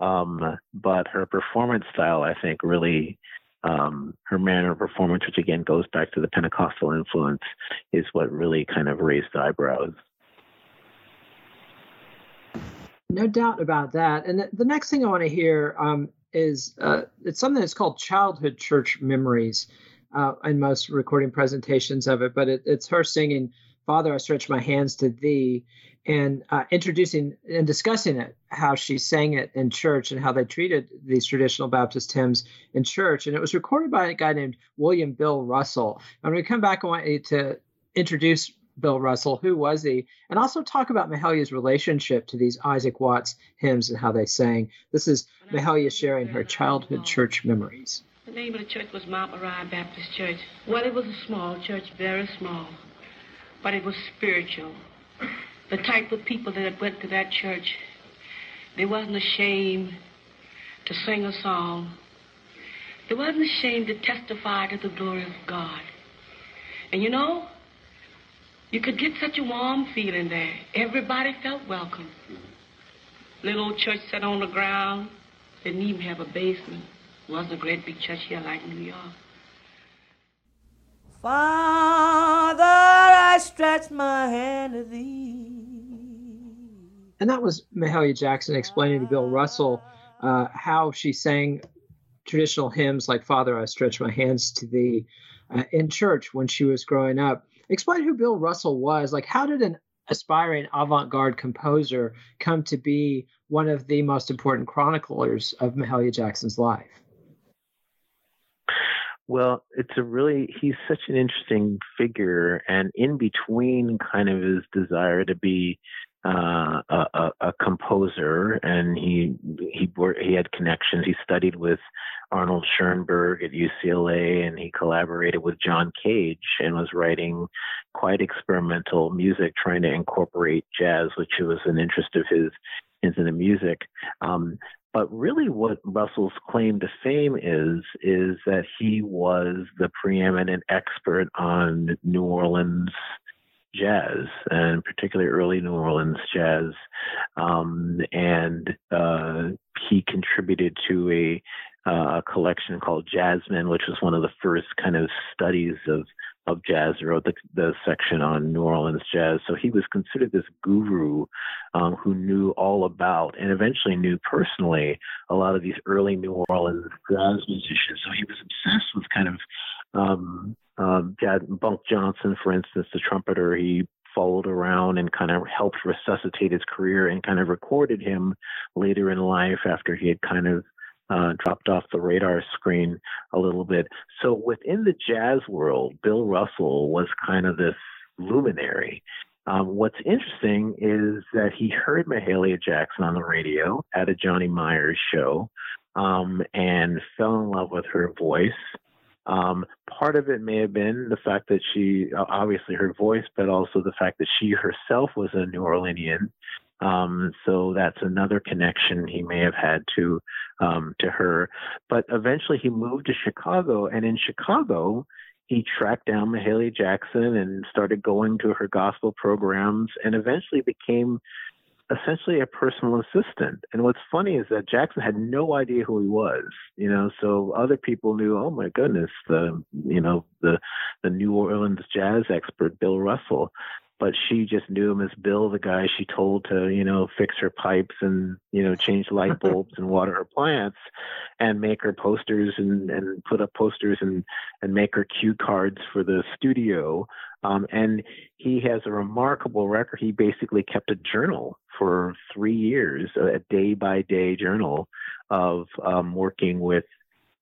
Speaker 3: Um, but her performance style, I think, really um, her manner of performance, which again goes back to the Pentecostal influence, is what really kind of raised eyebrows.
Speaker 2: No doubt about that. And the, the next thing I want to hear um, is uh, it's something that's called childhood church memories uh, in most recording presentations of it, but it, it's her singing Father, I stretch my hands to thee, and uh, introducing and discussing it, how she sang it in church and how they treated these traditional Baptist hymns in church. And it was recorded by a guy named William Bill Russell. And when we come back, I want you to introduce Bill Russell. Who was he? And also talk about Mahalia's relationship to these Isaac Watts hymns and how they sang. This is Mahalia sharing her childhood church memories.
Speaker 5: The name of the church was Mount Moriah Baptist Church. Well, it was a small church, very small but it was spiritual. The type of people that went to that church, they wasn't ashamed to sing a song. They wasn't ashamed to testify to the glory of God. And you know, you could get such a warm feeling there. Everybody felt welcome. Little old church set on the ground, didn't even have a basement. Wasn't a great big church here like New York.
Speaker 6: Father, I stretch my hand to thee.
Speaker 2: And that was Mahalia Jackson explaining to Bill Russell uh, how she sang traditional hymns like Father, I stretch my hands to thee uh, in church when she was growing up. Explain who Bill Russell was. Like, how did an aspiring avant garde composer come to be one of the most important chroniclers of Mahalia Jackson's life?
Speaker 3: Well, it's a really, he's such an interesting figure. And in between kind of his desire to be uh, a, a, composer, and he he he had connections. He studied with Arnold Schoenberg at UCLA, and he collaborated with John Cage, and was writing quite experimental music, trying to incorporate jazz, which was an interest of his into the music. Um, but really, what Russell's claim to fame is, is that he was the preeminent expert on New Orleans jazz, and particularly early New Orleans jazz. Um, and uh, he contributed to a, uh, a collection called Jazzmen, which was one of the first kind of studies of of jazz, wrote the, the section on New Orleans jazz. So he was considered this guru um, who knew all about and eventually knew personally a lot of these early New Orleans jazz musicians. So he was obsessed with kind of um, um, Bunk Johnson, for instance, the trumpeter. He followed around and kind of helped resuscitate his career and kind of recorded him later in life after he had kind of uh, dropped off the radar screen a little bit. So within the jazz world, Bill Russell was kind of this luminary. Um, what's interesting is that he heard Mahalia Jackson on the radio at a Johnny Myers show um, and fell in love with her voice. Um, part of it may have been the fact that she obviously her voice, but also the fact that she herself was a New Orleanian um, so that's another connection he may have had to um, to her. But eventually he moved to Chicago, and in Chicago he tracked down Mahalia Jackson and started going to her gospel programs, and eventually became essentially a personal assistant. And what's funny is that Jackson had no idea who he was, you know, so other people knew, oh my goodness, the you know, the the New Orleans jazz expert Bill Russell. But she just knew him as Bill, the guy she told to, you know, fix her pipes and, you know, change light bulbs and water her plants and make her posters and, and put up posters and, and make her cue cards for the studio. Um, and he has a remarkable record. He basically kept a journal for three years, a day by day journal of um, working with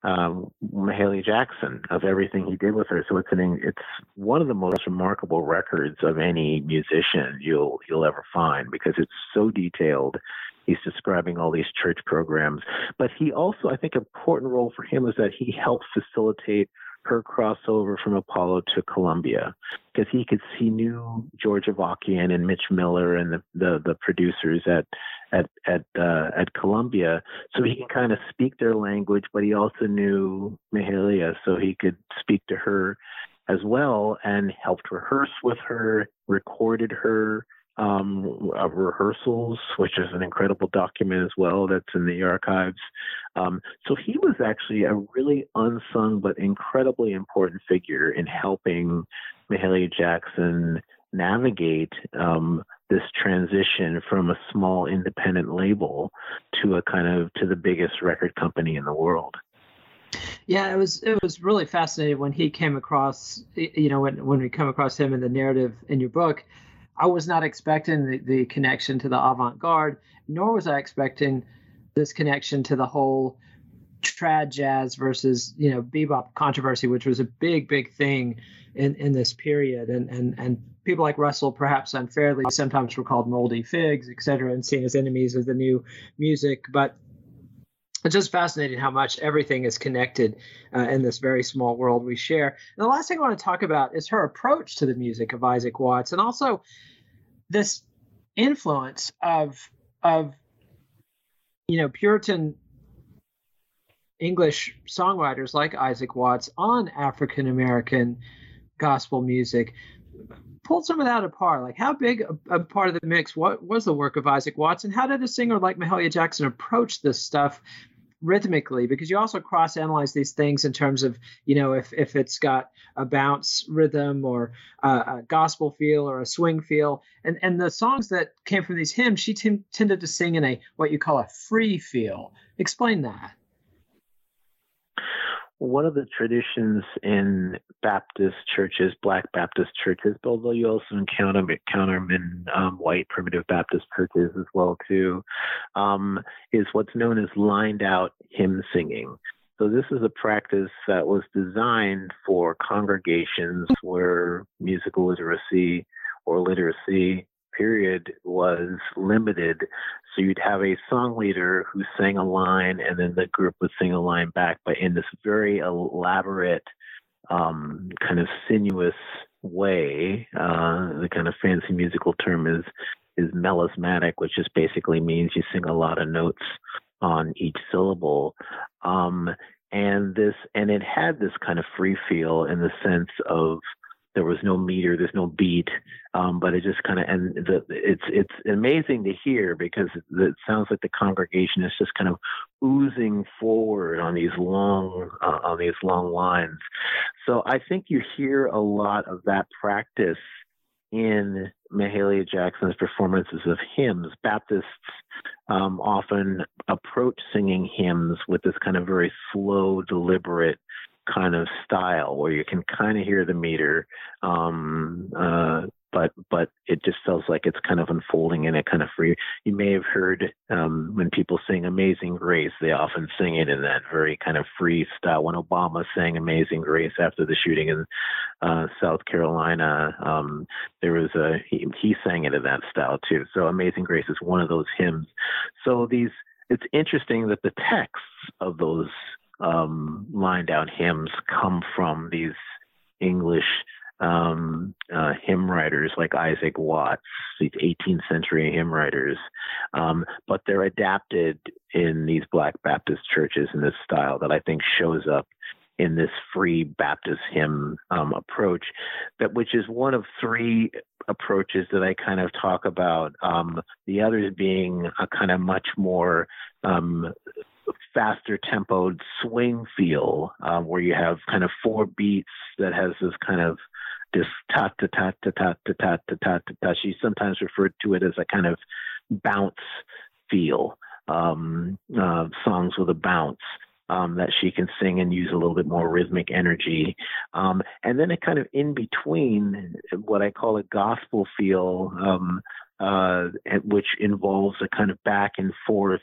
Speaker 3: um, Mahalia Jackson of everything he did with her. So it's an it's one of the most remarkable records of any musician you'll you'll ever find because it's so detailed. He's describing all these church programs, but he also I think an important role for him is that he helped facilitate her crossover from Apollo to Columbia because he could he knew George Avakian and Mitch Miller and the the, the producers at at at uh, at Columbia, so he can kind of speak their language, but he also knew Mahalia, so he could speak to her as well and helped rehearse with her, recorded her um, of rehearsals, which is an incredible document as well that's in the archives. Um, so he was actually a really unsung but incredibly important figure in helping Mahalia Jackson navigate um, this transition from a small independent label to a kind of to the biggest record company in the world.
Speaker 2: Yeah, it was it was really fascinating when he came across you know when when we come across him in the narrative in your book. I was not expecting the, the connection to the avant-garde, nor was I expecting this connection to the whole trad jazz versus you know bebop controversy, which was a big big thing in in this period, and and and people like Russell, perhaps unfairly, sometimes were called moldy figs, et cetera, and seen as enemies of the new music. But it's just fascinating how much everything is connected uh, in this very small world we share. And the last thing I want to talk about is her approach to the music of Isaac Watts, and also this influence of of you know Puritan English songwriters like Isaac Watts on African American gospel music pulled some of that apart. Like, how big a, a, part of the mix what was the work of Isaac Watson? how did a singer like Mahalia Jackson approach this stuff rhythmically? Because you also cross analyze these things in terms of, you know, if if it's got a bounce rhythm or a gospel feel or a swing feel, and and the songs that came from these hymns, she t- tended to sing in a what you call a free feel. Explain that
Speaker 3: one of the traditions in Baptist churches, Black Baptist churches, but although you also encounter, encounter them in um, white primitive Baptist churches as well too, um, is what's known as lined out hymn singing. So this is a practice that was designed for congregations where musical literacy or literacy period was limited. So you'd have a song leader who sang a line and then the group would sing a line back, but in this very elaborate, um, kind of sinuous way. Uh, the kind of fancy musical term is is melismatic, which just basically means you sing a lot of notes on each syllable. Um, and this and it had this kind of free feel in the sense of there was no meter, there's no beat, um, but it just kind of and the, it's it's amazing to hear because it, sounds like the congregation is just kind of oozing forward on these long uh, on these long lines. So I think you hear a lot of that practice in Mahalia Jackson's performances of hymns. Baptists um, often approach singing hymns with this kind of very slow, deliberate kind of style where you can kind of hear the meter, um, uh, but but it just feels like it's kind of unfolding in a kind of free. You may have heard um, when people sing "Amazing Grace," they often sing it in that very kind of free style. When Obama sang "Amazing Grace" after the shooting in uh, South Carolina, um, there was a he, he sang it in that style too. So "Amazing Grace" is one of those hymns. So these it's interesting that the texts of those um, lined out hymns come from these English um, uh, hymn writers like Isaac Watts, these 18th century hymn writers, um, but they're adapted in these Black Baptist churches in this style that I think shows up in this free Baptist hymn um, approach, that which is one of three approaches that I kind of talk about. Um, the others being a kind of much more um, faster tempoed swing feel, um, where you have kind of four beats that has this kind of this ta ta ta ta ta ta ta ta ta ta ta. She sometimes referred to it as a kind of bounce feel, um, uh, songs with a bounce. Um, that she can sing and use a little bit more rhythmic energy. Um, and then a kind of in between what I call a gospel feel, um, uh, which involves a kind of back and forth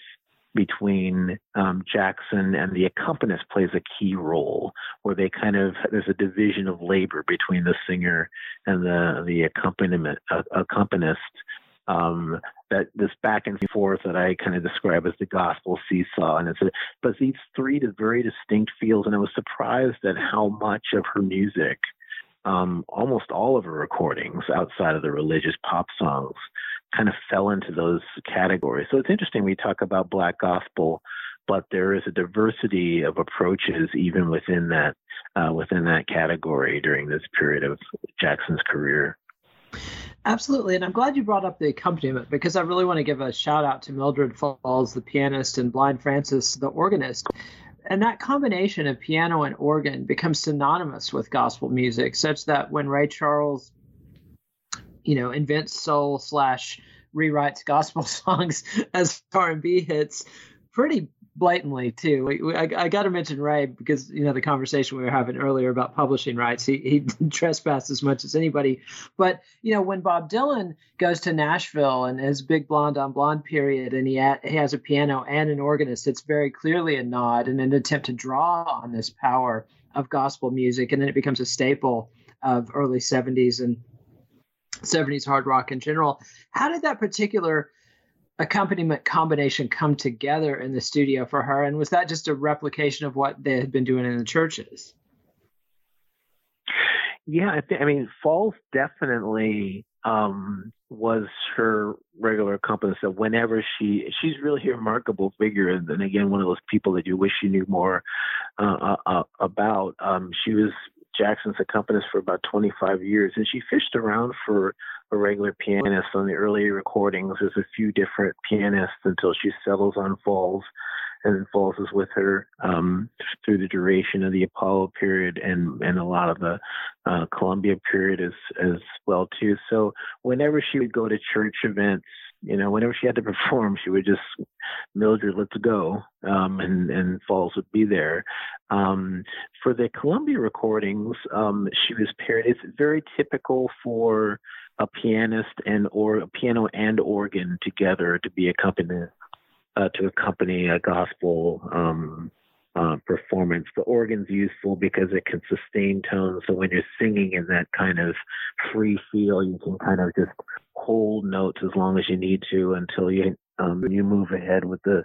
Speaker 3: between um, Jackson and the accompanist plays a key role, where they kind of there's a division of labor between the singer and the the accompaniment uh, accompanist. Um, that this back and forth that I kind of describe as the gospel seesaw, and it's a, but these three very distinct feels, and I was surprised at how much of her music, um, almost all of her recordings outside of the religious pop songs, kind of fell into those categories. So it's interesting we talk about black gospel, but there is a diversity of approaches even within that uh, within that category during this period of Jackson's career.
Speaker 2: Absolutely, and I'm glad you brought up the accompaniment because I really want to give a shout out to Mildred Falls, the pianist, and Blind Francis, the organist. And that combination of piano and organ becomes synonymous with gospel music, such that when Ray Charles you know invents soul slash rewrites gospel songs as R&B hits pretty blatantly too. I, I got to mention Ray because you know the conversation we were having earlier about publishing rights. He he trespassed as much as anybody. But you know when Bob Dylan goes to Nashville and his big blonde on blonde period, and he ha- he has a piano and an organist, it's very clearly a nod and an attempt to draw on this power of gospel music, and then it becomes a staple of early 70s and 70s hard rock in general. How did that particular accompaniment combination come together in the studio for her? And was that just a replication of what they had been doing in the churches?
Speaker 3: Yeah, I think I mean Falls definitely um, was her regular accompanist. Whenever she she's really a remarkable figure, and again one of those people that you wish you knew more uh, uh about. Um, she was Jackson's accompanist for about 25 years, and she fished around for a regular pianist on the early recordings. There's a few different pianists until she settles on Falls, and then Falls is with her um, through the duration of the Apollo period and and a lot of the uh, Columbia period as as well too. So whenever she would go to church events you know, whenever she had to perform, she would just Mildred, let's go, um, and and Falls would be there. Um, for the Columbia recordings, um, she was paired. It's very typical for a pianist and or piano and organ together to be accompanied uh, to accompany a gospel um, uh, performance. The organ's useful because it can sustain tones. So when you're singing in that kind of free feel, you can kind of just hold notes as long as you need to until you um, you move ahead with the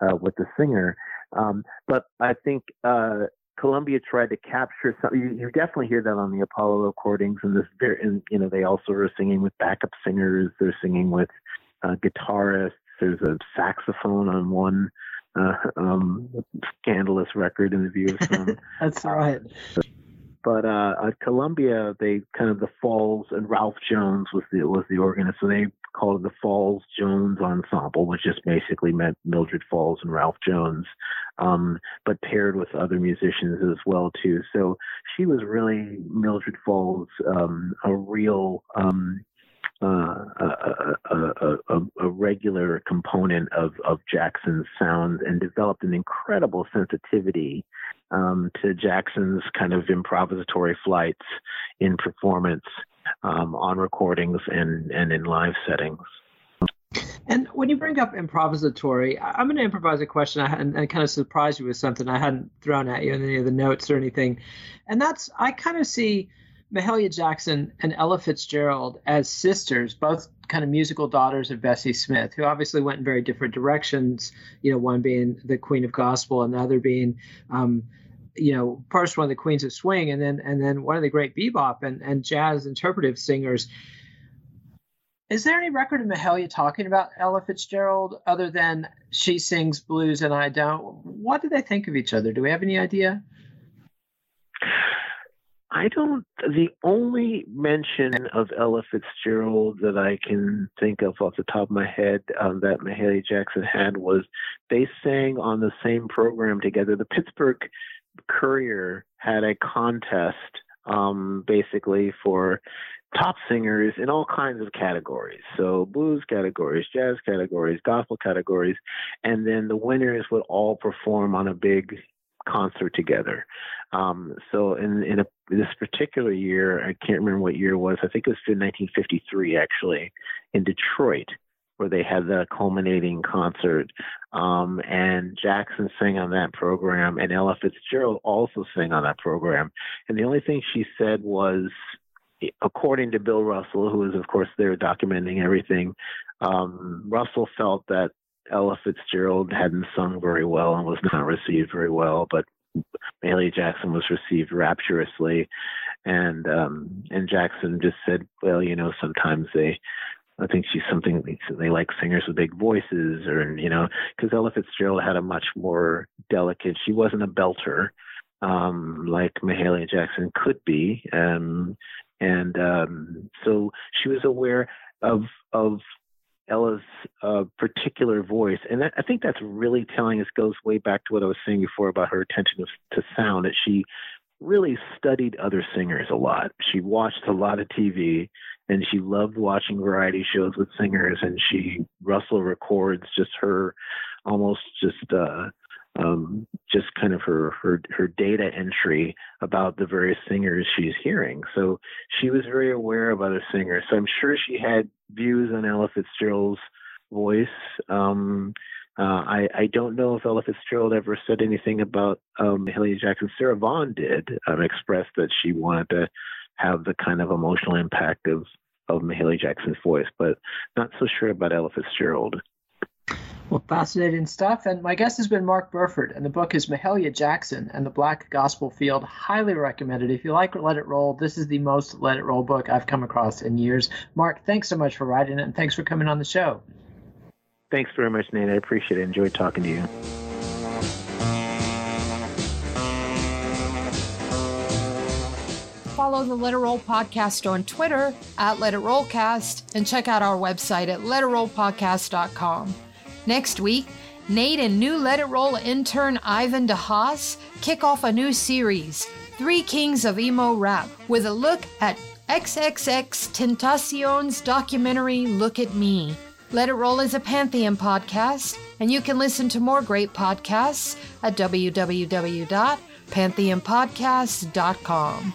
Speaker 3: uh, with the singer. Um, but I think uh, Columbia tried to capture some. You, you, definitely hear that on the Apollo recordings, and this very, and you know they also are singing with backup singers. They're singing with uh, guitarists. There's a saxophone on one uh, um, scandalous record in the view of some.
Speaker 2: That's right.
Speaker 3: But uh, at Columbia, they kind of the Falls and Ralph Jones was the was the organist, so they called it the Falls Jones Ensemble, which just basically meant Mildred Falls and Ralph Jones, um, but paired with other musicians as well too. So she was really Mildred Falls, um, a real um, uh, a, a, a, a, regular component of, of Jackson's sound and developed an incredible sensitivity um, to Jackson's kind of improvisatory flights in performance um, on recordings and, and in live settings.
Speaker 2: And when you bring up improvisatory, I'm going to improvise a question and kind of surprise you with something I hadn't thrown at you in any of the notes or anything. And that's, I kind of see Mahalia Jackson and Ella Fitzgerald as sisters, both kind of musical daughters of Bessie Smith, who obviously went in very different directions. You know, one being the Queen of Gospel, and the other being, um, you know, first one of the Queens of Swing, and then and then one of the great bebop and, and jazz interpretive singers. Is there any record of Mahalia talking about Ella Fitzgerald other than she sings blues and I don't? What do they think of each other? Do we have any idea?
Speaker 3: I don't. The only mention of Ella Fitzgerald that I can think of off the top of my head um, that Mahalia Jackson had was they sang on the same program together. The Pittsburgh Courier had a contest um, basically for top singers in all kinds of categories. So blues categories, jazz categories, gospel categories, and then the winners would all perform on a big concert together. Um, so in in a, this particular year, I can't remember what year it was. I think it was 1953 actually in Detroit where they had the culminating concert. Um, and Jackson sang on that program, and Ella Fitzgerald also sang on that program. And the only thing she said was, according to Bill Russell, who is, of course, there documenting everything, um, Russell felt that Ella Fitzgerald hadn't sung very well and was not received very well, but Mahalia Jackson was received rapturously, and um, and Jackson just said, well, you know, sometimes they I think she's something they like singers with big voices, or you know, because Ella Fitzgerald had a much more delicate. She wasn't a belter um, like Mahalia Jackson could be, um, and um, so she was aware of of Ella's uh, particular voice, and that, I think that's really telling. This goes way back to what I was saying before about her attention to, sound. That she really studied other singers a lot. She watched a lot of TV and she loved watching variety shows with singers and she Russell records just her almost just uh um just kind of her her her data entry about the various singers she's hearing. So she was very aware of other singers. So I'm sure she had views on Ella Fitzgerald's voice. Um uh, I, I don't know if Ella Fitzgerald ever said anything about um, Mahalia Jackson. Sarah Vaughan did um, express that she wanted to have the kind of emotional impact of of Mahalia Jackson's voice, but not so sure about Ella Fitzgerald.
Speaker 2: Well, fascinating stuff. And my guest has been Mark Burford, and the book is Mahalia Jackson and the Black Gospel Field. Highly recommended. If you like Let It Roll, this is the most Let It Roll book I've come across in years. Mark, thanks so much for writing it, and thanks for coming on the show.
Speaker 3: Thanks very much, Nate. I appreciate it. Enjoyed talking to you.
Speaker 1: Follow the Let It Roll podcast on Twitter at Let It Rollcast and check out our website at letitrollpodcast.com. Next week, Nate and new Let It Roll intern Ivan DeHaas kick off a new series, Three Kings of Emo Rap, with a look at XXXTentacion's documentary Look at Me. Let It Roll is a Pantheon podcast, and you can listen to more great podcasts at www.pantheonpodcasts.com.